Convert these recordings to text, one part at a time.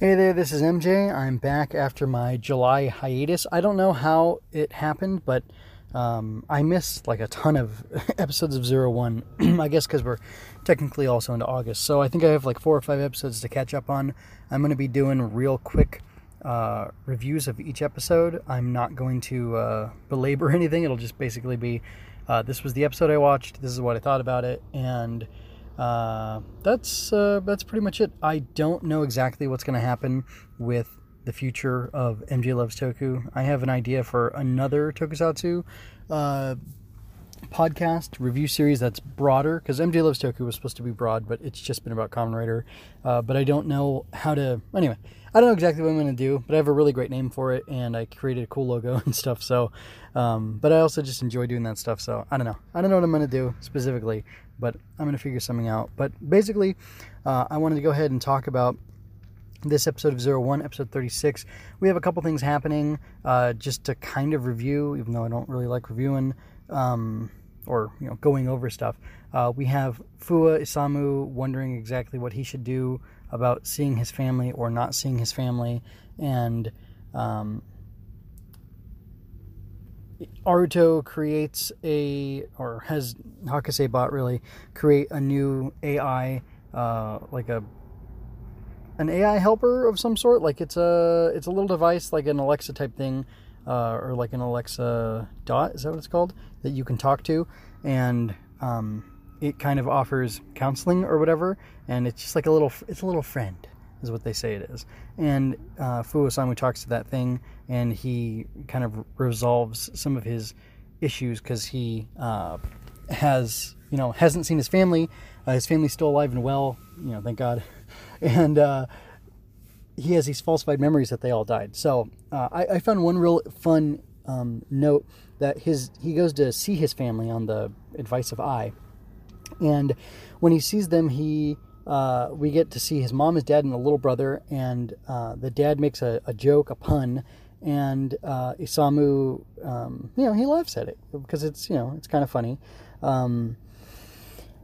Hey there, this is MJ. I'm back after my July hiatus. I don't know how it happened, but um, I missed like a ton of episodes of Zero One. I guess because we're technically also into August. So I think I have like four or five episodes to catch up on. I'm going to be doing real quick uh, reviews of each episode. I'm not going to uh, belabor anything. It'll just basically be uh, this was the episode I watched, this is what I thought about it, and uh, that's uh, that's pretty much it. I don't know exactly what's going to happen with the future of MJ Loves Toku. I have an idea for another Tokusatsu uh, podcast review series that's broader because MJ Loves Toku was supposed to be broad, but it's just been about Kamen Rider. Uh, but I don't know how to. Anyway, I don't know exactly what I'm going to do, but I have a really great name for it, and I created a cool logo and stuff. So, um, but I also just enjoy doing that stuff. So I don't know. I don't know what I'm going to do specifically, but I'm going to figure something out. But basically, uh, I wanted to go ahead and talk about this episode of Zero One, episode 36. We have a couple things happening uh, just to kind of review, even though I don't really like reviewing um, or you know going over stuff. Uh, we have Fuwa Isamu wondering exactly what he should do about seeing his family or not seeing his family, and um, Aruto creates a, or has Hakase Bot really create a new AI, uh, like a an AI helper of some sort. Like it's a it's a little device like an Alexa type thing, uh, or like an Alexa Dot. Is that what it's called? That you can talk to, and um, it kind of offers counseling or whatever. And it's just like a little it's a little friend is what they say it is. And uh, Fuwa Isamu talks to that thing, and he kind of resolves some of his issues because he uh, has, you know, hasn't seen his family. Uh, his family's still alive and well, you know, thank God. And uh, he has these falsified memories that they all died. So uh, I, I, found one real fun um, note that his he goes to see his family on the advice of I, and when he sees them, he uh, we get to see his mom, his dad, and the little brother. And uh, the dad makes a, a, joke, a pun, and uh, Isamu, um, you know, he laughs at it because it's you know it's kind of funny. Um,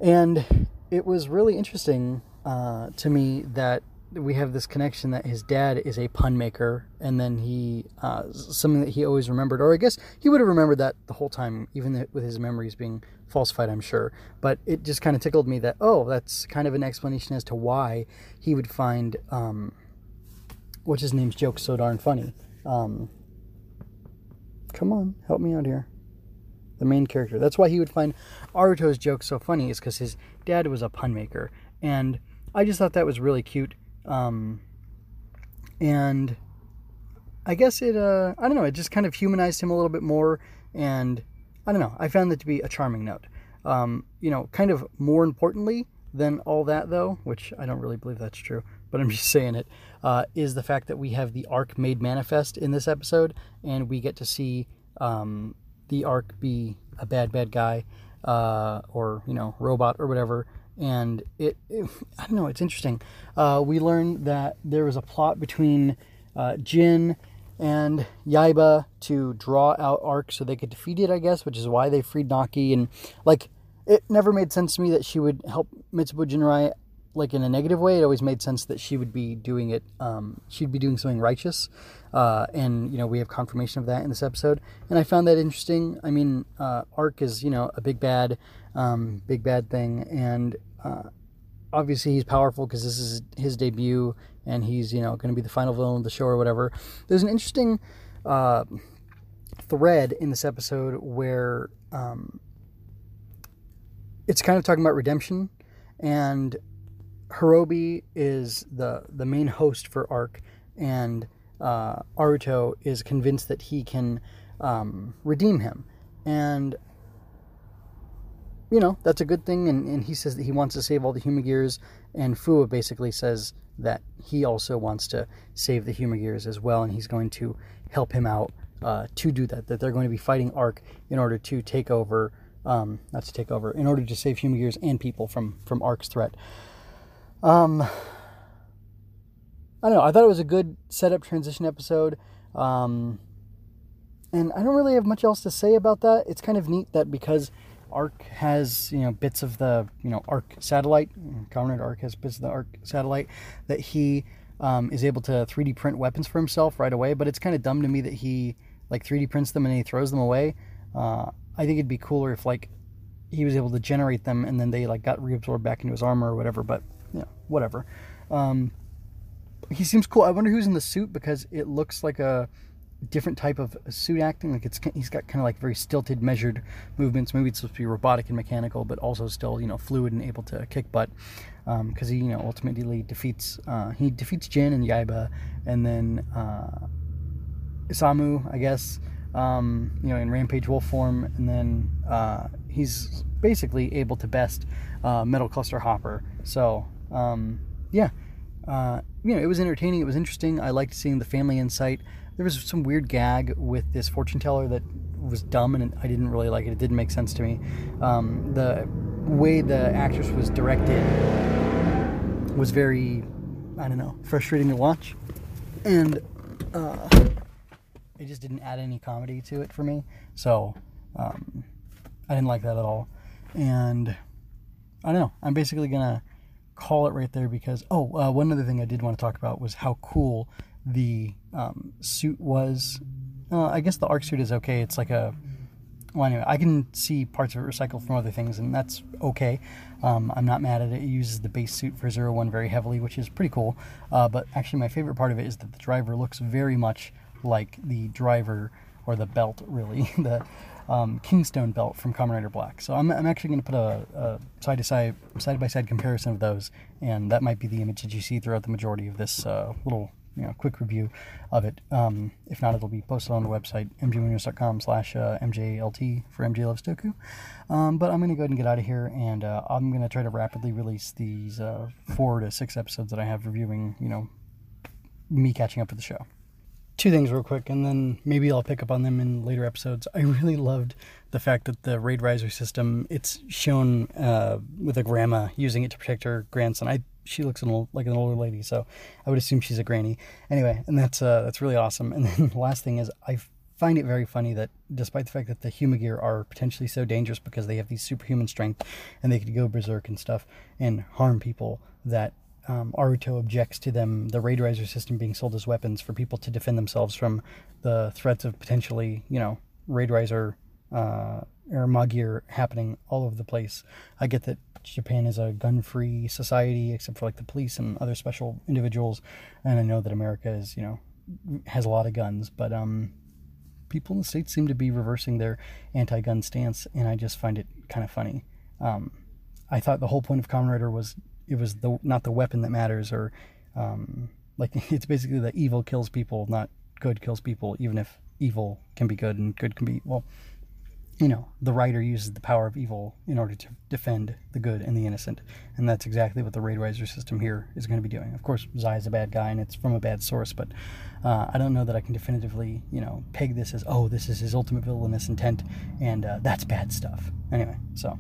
and it was really interesting uh, to me that we have this connection that his dad is a pun maker, and then he uh, something that he always remembered, or I guess he would have remembered that the whole time, even with his memories being falsified, I'm sure. But it just kind of tickled me that oh, that's kind of an explanation as to why he would find um, what's his name's joke so darn funny. Um, come on, help me out here. The main character. That's why he would find Aruto's joke so funny, is because his dad was a pun maker, and I just thought that was really cute um, and I guess it, uh, I don't know, it just kind of humanized him a little bit more. And I don't know, I found that to be a charming note. Um, you know, kind of more importantly than all that, though, which I don't really believe that's true, but I'm just saying it, uh, is the fact that we have the arc made manifest in this episode, and we get to see um, the arc be a bad, bad guy, uh, or, you know, robot or whatever, and it, it, I don't know it's interesting. Uh, we learned that there was a plot between uh, Jin and Yaiba to draw out Ark so they could defeat it, I guess, which is why they freed Naki. And like, it never made sense to me that she would help Metsubou Jinrai like in a negative way. It always made sense that she would be doing it. Um, she'd be doing something righteous, uh, and you know we have confirmation of that in this episode. And I found that interesting. I mean, uh, Ark is you know a big bad um, big bad thing, and uh, obviously he's powerful because this is his debut, and he's you know going to be the final villain of the show or whatever. There's an interesting uh, thread in this episode where um, it's kind of talking about redemption, and Horobi is the the main host for Ark, and uh, Aruto is convinced that he can um, redeem him, and you know, that's a good thing. And, and he says that he wants to save all the Humagears. And Fuwa basically says that he also wants to save the Humagears as well. And he's going to help him out uh, to do that. That they're going to be fighting Ark in order to take over, um, not to take over, in order to save Humagears and people from, from Ark's threat. Um, I don't know. I thought it was a good setup transition episode. Um, and I don't really have much else to say about that. It's kind of neat that because Ark has you know bits of the you know Ark satellite. Kamen Ark has bits of the Ark satellite that he um, is able to 3D print weapons for himself right away. But it's kind of dumb to me that he like 3D prints them and he throws them away. Uh, I think it'd be cooler if like he was able to generate them and then they like got reabsorbed back into his armor or whatever. But whatever. Um, he seems cool. I wonder who's in the suit because it looks like a different type of suit acting. Like it's he's got kind of like very stilted, measured movements. Maybe it's supposed to be robotic and mechanical, but also still you know fluid and able to kick butt. Because um, he you know ultimately defeats uh, he defeats Jin and Yaiba, and then uh, Isamu, I guess. Um, you know, in Rampage Wolf form, and then uh, he's basically able to best uh, Metal Cluster Hopper. So, um, yeah, uh, you know, it was entertaining. It was interesting. I liked seeing the family insight there was some weird gag with this fortune teller that was dumb and I didn't really like it. It didn't make sense to me. Um, the way the actress was directed was very, I don't know, frustrating to watch, and uh, it just didn't add any comedy to it for me. So um, I didn't like that at all, and I don't know. I'm basically gonna call it right there because oh, uh, one other thing I did want to talk about was how cool the um, suit was. Uh, I guess the arc suit is okay. It's like a. Well, anyway, I can see parts of it recycled from other things, and that's okay. Um, I'm not mad at it. It uses the base suit for Zero One very heavily, which is pretty cool. Uh, but actually, my favorite part of it is that the driver looks very much like the driver or the belt, really, the um, Kingstone belt from Kamen Rider Black. So I'm, I'm actually going to put a, side to side, side by side comparison of those, and that might be the image that you see throughout the majority of this uh, little you know, quick review of it. Um, if not, it'll be posted on the website, mjmunoz.com slash uh, mjlt for MJ Loves Toku. Um, but I'm going to go ahead and get out of here, and uh, I'm going to try to rapidly release these uh, four to six episodes that I have reviewing, you know, me catching up to the show. Two things real quick, and then maybe I'll pick up on them in later episodes. I really loved the fact that the Raid Riser system, it's shown uh, with a grandma using it to protect her grandson. I she looks an old, like an older lady, so I would assume she's a granny. Anyway, and that's uh, that's really awesome. And then the last thing is I find it very funny that despite the fact that the Humagear are potentially so dangerous because they have these superhuman strength and they could go berserk and stuff and harm people, that um, Aruto objects to them, the Raid Riser system being sold as weapons for people to defend themselves from the threats of potentially, you know, Raid Riser uh, or Magia happening all over the place. I get that Japan is a gun-free society, except for like the police and other special individuals, and I know that America is, you know, has a lot of guns, but um, people in the states seem to be reversing their anti-gun stance, and I just find it kind of funny. Um, I thought the whole point of Kamen Rider was it was the not the weapon that matters, or um, like it's basically that evil kills people, not good kills people, even if evil can be good and good can be well you know, the writer uses the power of evil in order to defend the good and the innocent. And that's exactly what the Raid Riser system here is going to be doing. Of course, Zai is a bad guy and it's from a bad source, but uh, I don't know that I can definitively, you know, peg this as, oh, this is his ultimate villainous intent and uh, that's bad stuff. Anyway, so.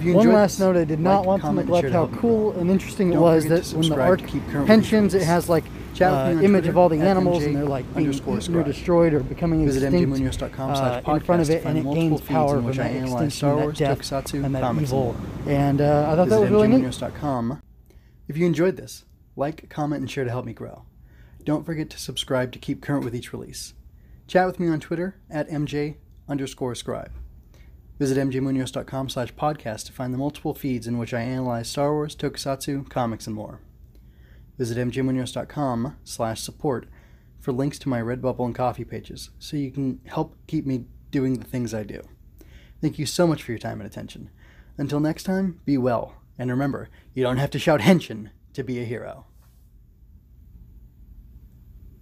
One last note, I did not like, want to neglect how cool and interesting it was that when the arc henshins, it has like uh, image of all the animals and they're like being eaten or destroyed or becoming Visit extinct uh, in front of it and it gains power from that extinction, Star Wars, that death, Tokusatsu, and that evil. And uh, I thought that was really neat. If you enjoyed this, like, comment, and share to help me grow. Don't forget to subscribe to keep current with each release. Chat with me on Twitter at MJ underscore scribe. Visit mjmunoz.com slash podcast to find the multiple feeds in which I analyze Star Wars, Tokusatsu, comics, and more. Visit mjmunoz.com slash support for links to my Redbubble and Ko-fi pages so you can help keep me doing the things I do. Thank you so much for your time and attention. Until next time, be well, and remember, you don't have to shout henshin to be a hero.